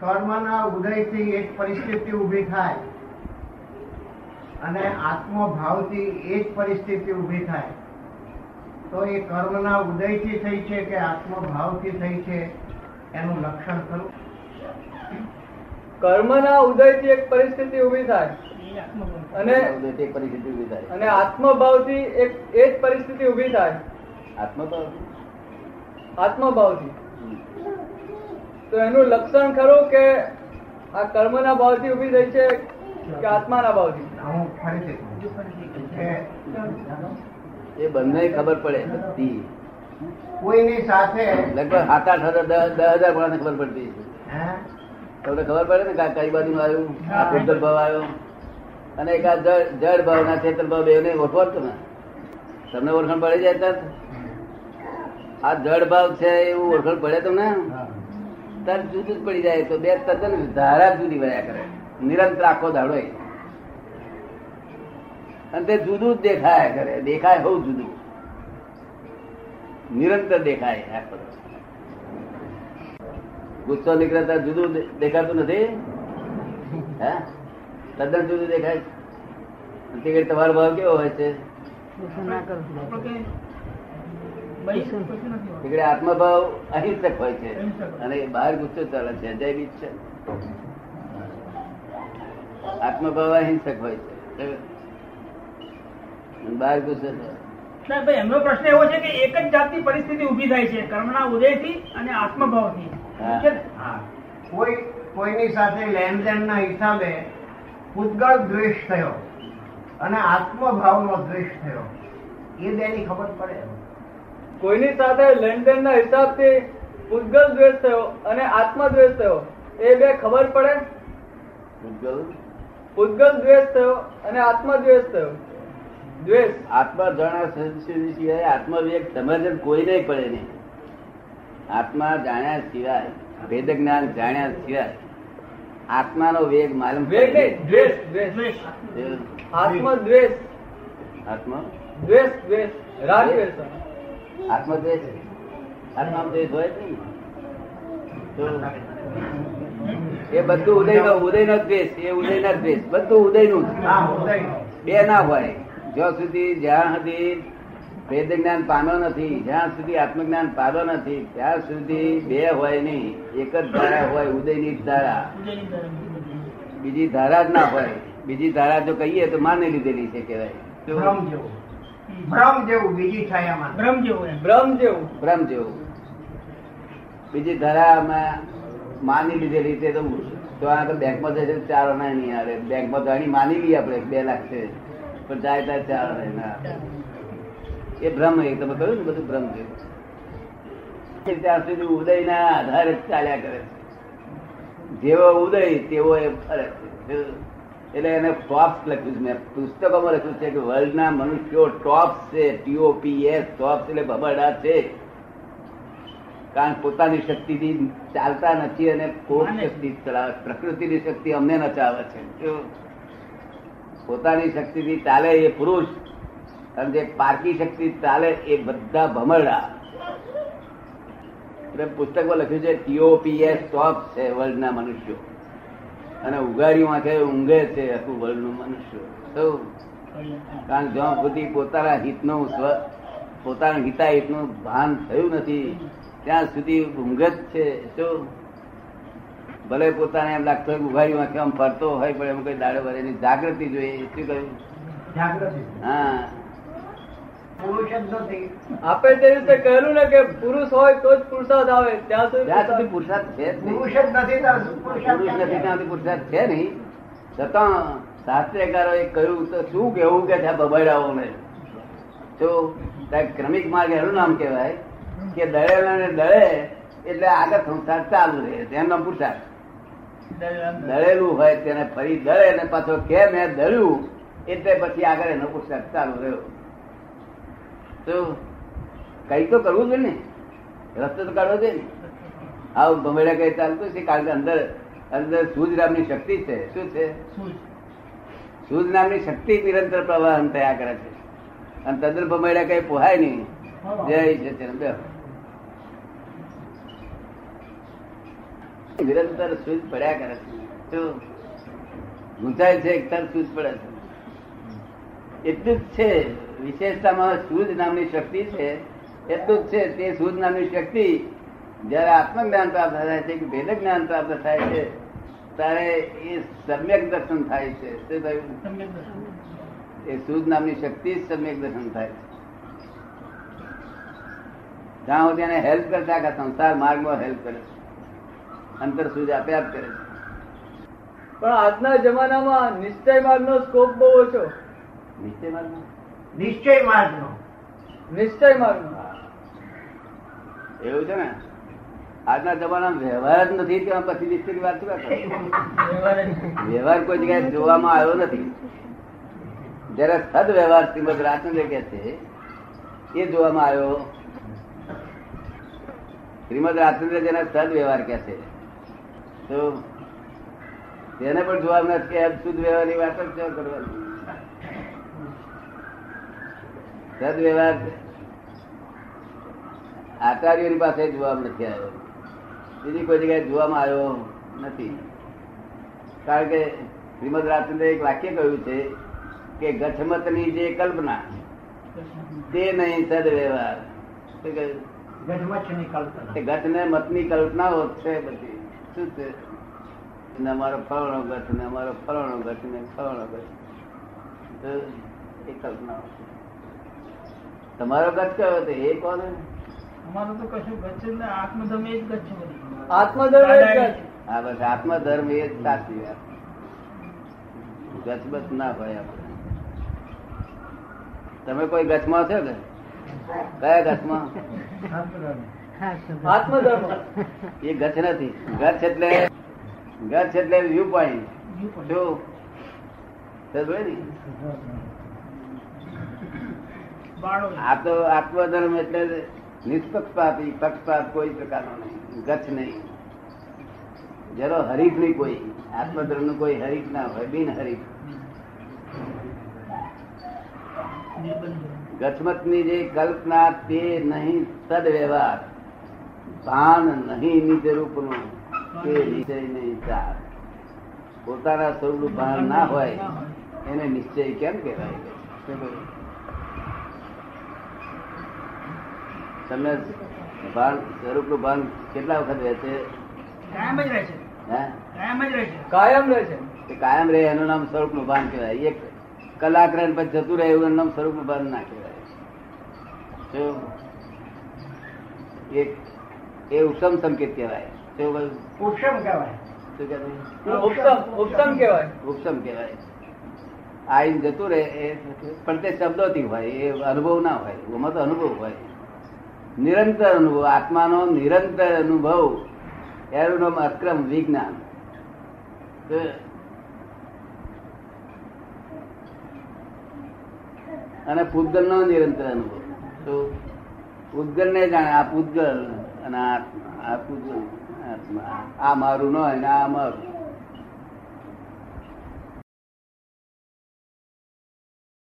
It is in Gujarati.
કર્મના ઉદયથી એક પરિસ્થિતિ ઊભી થાય અને આત્મભાવથી એ જ પરિસ્થિતિ ઊભી થાય. તો એ કર્મના ઉદયથી થઈ છે કે આત્મભાવથી થઈ છે એનું લક્ષણ ખરું? કર્મના ઉદયથી એક પરિસ્થિતિ ઊભી થાય. અને એક પરિસ્થિતિ ઊભી થાય. અને આત્મભાવથી એક એ જ પરિસ્થિતિ ઊભી થાય. આત્મભાવ આત્મભાવથી. તો એનું લક્ષણ ખરું કે આ કર્મના ભાવથી ઊભી થઈ છે કે આત્માના ભાવથી? એ બંને ખબર પડે. બધી કોઈની સાથે લગભગ સાત આઠ હજાર દસ હજાર માણસને ખબર પડતી તમને ખબર પડે ને કઈ બાજુ આવ્યું? આ કુંતલ ભાવ આવ્યો? અને એક આ જળ જળ ભાવ ના ચેતન ભાવ બેને ઓળખો જ તમે. તમને ઓળખાણ પડી જાય તરત? આ જળ ભાવ છે એવું ઓળખાણ પડે તમને? તરત જુદું જ પડી જાય તો બે તદ્દન ધારા જુદી વયા કરે. નિરંતર આખો દાડો અને તે જુદું જ દેખાય કરે. દેખાય હોવું જુદું. નિરંતર દેખાય આખો. ગુસ્સો નીકળતા જુદું દેખાતું નથી? હે? તદ્દન જુદું દેખાય. તે તમારો ભાવ કેવો હોય છે? ઘડી આત્મભાવ અહિંસક હોય છે. અને બહાર ગુસ્સો ચાલે છે અજય બી છે. આત્મભાવ અહિંસક હોય છે. બહાર ગુસ્સો ચાલે. ભાઈ, એમનો પ્રશ્ન એવો છે કે એક જ જાતની પરિસ્થિતિ ઊભી થાય છે કર્મના ઉદયથી અને આત્મભાવથી. કોઈ કોઈની સાથે લેનદેનના હિસાબે પૂતગળ દ્વેષ થયો અને આત્મભાવનો દ્વેષ થયો. એ બેની ખબર પડે. કોઈની સાથે લેણદેણના હિસાબથી પૂતગલ દ્વેષ થયો અને આત્મ દ્વેષ થયો એ બે ખબર પડે? ભૂતગલ પૂતગલ દ્વેષ થયો અને આત્મ દ્વેષ થયો. દ્વેષ. આત્મા જાણ્યા સિવાય આત્મવિવેક સમજ કોઈ નહીં પડે નહીં આત્મા જાણ્યા સિવાય ભેદ જ્ઞાન જાણ્યા સિવાય આત્માનો વેગ માલુમ વેગ નહીં દ્વેષ દ્વેષ. દ્વેષ. આત્મા? દ્વેષ દ્વેષ. આત્મા દ્વેષ દ્વેષ. રાગ દ્વેષ આત્મદ્વેષ આત્મા દ્વેષ હોય જ નહીં. એ બધું ઉદયનો ઉદયનો દ્વેષ એ દ્વેષ. બધું ઉદયનું બે ના હોય. જ્યાં સુધી જ્યાં સુધી વેદ જ્ઞાન પામ્યો નથી જ્યાં સુધી આત્મજ્ઞાન પામ્યો નથી ત્યાં સુધી બે હોય નહીં. એક જ ધારા હોય ઉદયની ધારા. બીજી ધારા જ ના હોય. બીજી ધારા જો કહીએ તો માની લીધેલી છે કહેવાય. ભ્રમ જેવું બીજી છાયામાં. ભ્રમ જેવું એમ. જેવું. ભ્રમ જેવું. બીજી ધારામાં માની લીધેલી તે તો તો આ તો બેંકમાં જશે ચાર આના નહીં આવે. બેંકમાં તો આની માની લઈએ આપણે બે લાખ છે. પણ જાય ત્યાં ચાર આના ના એ ભ્રમ એ તમે કહ્યું ને બધું ભ્રમ જેવું ત્યાં સુધી ઉદયના આધારે ચાલ્યા કરે છે. જેવો ઉદય તેવો એ ફરે છે. એટલે એને ટોપ્સ લખ્યું છે મેં પુસ્તકોમાં લખ્યું છે કે વર્લ્ડના મનુષ્યો ટોપ્સ છે ટીઓપીએસ ટોપ્સ એટલે ભબરડા છે. કારણ પોતાની શક્તિથી ચાલતા નથી અને કોક શક્તિ ચલાવે પ્રકૃતિની શક્તિ અમને નચાવે છે. પોતાની શક્તિથી ચાલે એ પુરુષ અને જે પારકી શક્તિ ચાલે એ બધા ભમરડા. એટલે પુસ્તકમાં લખ્યું છે ટીઓપીએસ ટોપ છે વર્લ્ડના મનુષ્યો. અને ઉગાડી આંખે ઊંઘે છે આખું વર્લ્ડનું મનુષ્યો. કારણ જ્યાં સુધી પોતાના હિતનું પોતાના હિતાહિતનું ભાન થયું નથી ત્યાં સુધી ઊંઘ જ છે. શું? ભલે પોતાને એમ લાગતો હોય કે ઉઘાડ્યું આંખે આમ ફરતો હોય પણ એમ કઈ દાડે ભરે એની જાગૃતિ જોઈએ શું કહ્યું? જાગૃતિ. હા. આપે તે રીતે કહેલું ને કે પુરુષ હોય તો જ પુરુષાર્થ આવે ત્યાં સુધી ત્યાં સુધી પુરુષાર્થ. છે પુરુષ જ નથી પુરુષ નથી ત્યાં સુધી પુરુષાર્થ છે નહીં. છતાં શાસ્ત્રકારો એ કહ્યું તો શું કેવું કે છે બબડાઓને તો ક્રમિક માર્ગ એનું નામ કહેવાય કે દળે ને દળે એટલે આગળ સંસાર ચાલુ રહે તેનું નામ પુરુષાર્થ. દળેલું હોય તેને ફરી દળે ને પાછો કે મેં દળ્યું એટલે પછી આગળ એનો પુરુષાર્થ ચાલુ રહ્યો. તો કઈ તો કરવું જોઈએ ને. રસ્તો તો કાઢવો જોઈએ ને. આવું ભમેડા કઈ ચાલતું છે કારણ કે અંદર અંદર સૂજ નામની શક્તિ છે. શું છે? સૂજ. નામની શક્તિ નિરંતર પ્રવાહન થયા કરે છે. અને તદ્દન ભમેડા કઈ પોહાય નહીં. જય છે નિરંતર સૂજ પડ્યા કરે છે. તો ગુંચાય છે એક તર સૂઝ પડે છે. એટલું જ છે વિશેષતામાં સૂઝ નામની શક્તિ છે એટલું જ છે તે સૂઝ નામની શક્તિ જયારે આત્મજ્ઞાન પ્રાપ્ત થાય છે કે ભેદ જ્ઞાન પ્રાપ્ત થાય છે ત્યારે એ સમ્યક દર્શન થાય છે. શું થયું? એ સૂઝ નામની શક્તિ જ સમ્યક દર્શન થાય છે. જ્યાં સુધી એને હેલ્પ કરતા આખા સંસાર માર્ગમાં હેલ્પ કરે છે. અંતર સૂઝ આપે આપ કરે છે. પણ આજના જમાનામાં નિશ્ચય માર્ગનો સ્કોપ બહુ ઓછો. નિશ્ચય માર્ગમાં નિશ્ચય નિશ્ચય માર્ગનો. એવું છે ને? આજના જમાનામાં વ્યવહાર જ નથી ત્યાં પછી નિશ્ચયની વાત શું વ્યવહાર કોઈ જગ્યાએ જોવામાં આવ્યો નથી. જયારે સદ વ્યવહાર શ્રીમદ રાજચંદ્ર કે છે એ જોવામાં આવ્યો. શ્રીમદ રાજચંદ્ર જેને સદ વ્યવહાર કે છે તો તેને પણ જોવા નથી કે શુદ્ધ વ્યવહારની વાત જ ક્યાં કરવાની સદ વ્યવહાર આચાર્યોની પાસે જોવામાં નથી આવ્યો. બીજી કોઈ જગ્યાએ જોવામાં આવ્યો નથી. કારણ કે શ્રીમદ રાજચંદ્ર એક વાક્ય કહ્યું છે કે ગઠમતની જે કલ્પના તે નહીં સદવ્યવહાર. ગઠ ને મતની કલ્પનાઓ છે બધી. શું છે? ને અમારો ફળનો ગઠ ને અમારો ફળનો ગઠ ને ફળનો ગઠ એ કલ્પનાઓ છે. તમારો ગત કયો હતો? એ કોને? અમારો તો કશું ગત જ આત્મધર્મ એ જ ગત છે. આત્મધર્મ જ. હા બસ આત્મધર્મ એ જ સાચી વાત. ગચબત ના ભાઈ આપણે. તમે કોઈ ગચમાં છો કે? કયા ગચમાં આત્મધર્મ. એ ગચ નથી. ગચ એટલે ગચ એટલે વ્યૂ પોઈન્ટ. જો ને? આ તો આત્મધર્મ એટલે નિષ્પક્ષપાતી પક્ષપાત કોઈ પ્રકારનો નહીં ગચ્છ નહીં. જરો હરીફ નહીં કોઈ આત્મધર્મનું કોઈ હરીફ ના હોય બિન હરીફ ગચમતની જે કલ્પના તે નહીં સદ વ્યવહાર ભાન નહીં નીચે રૂપનું તે નિશ્ચય નહીં ચાર પોતાના સ્વરૂપ ભાન ના હોય એને નિશ્ચય કેમ કહેવાય શું કહ્યું? તમને ભાન સ્વરૂપનું ભાન કેટલા વખત રહે છે? કાયમ જ રહે છે. હે? કાયમ જ રહે છે. કાયમ રહે છે. તે કાયમ રહે એનું નામ સ્વરૂપનું ભાન કહેવાય. એક કલાક રહે પછી જતું રહે એવું એનું નામ સ્વરૂપનું ભાન ના કહેવાય. એક એ ઉત્તમ સંકેત કહેવાય. શું કહ્યું? ઉપશમ કહેવાય. શું કહેવાય? આઈને જતું રહે એ પણ તે શબ્દોથી હોય એ અનુભવ ના હોય. એમાં તો અનુભવ હોય. નિરંતર અનુભવ, આત્માનો નિરંતર અનુભવ. એનું નામ અક્રમ વિજ્ઞાન. અને પૂતગલ નો નિરંતર અનુભવ. તો પૂતગલ ને જાણે આ પૂતગલ અને આ પૂતગલ આ મારું ન હોય ને આ મારું.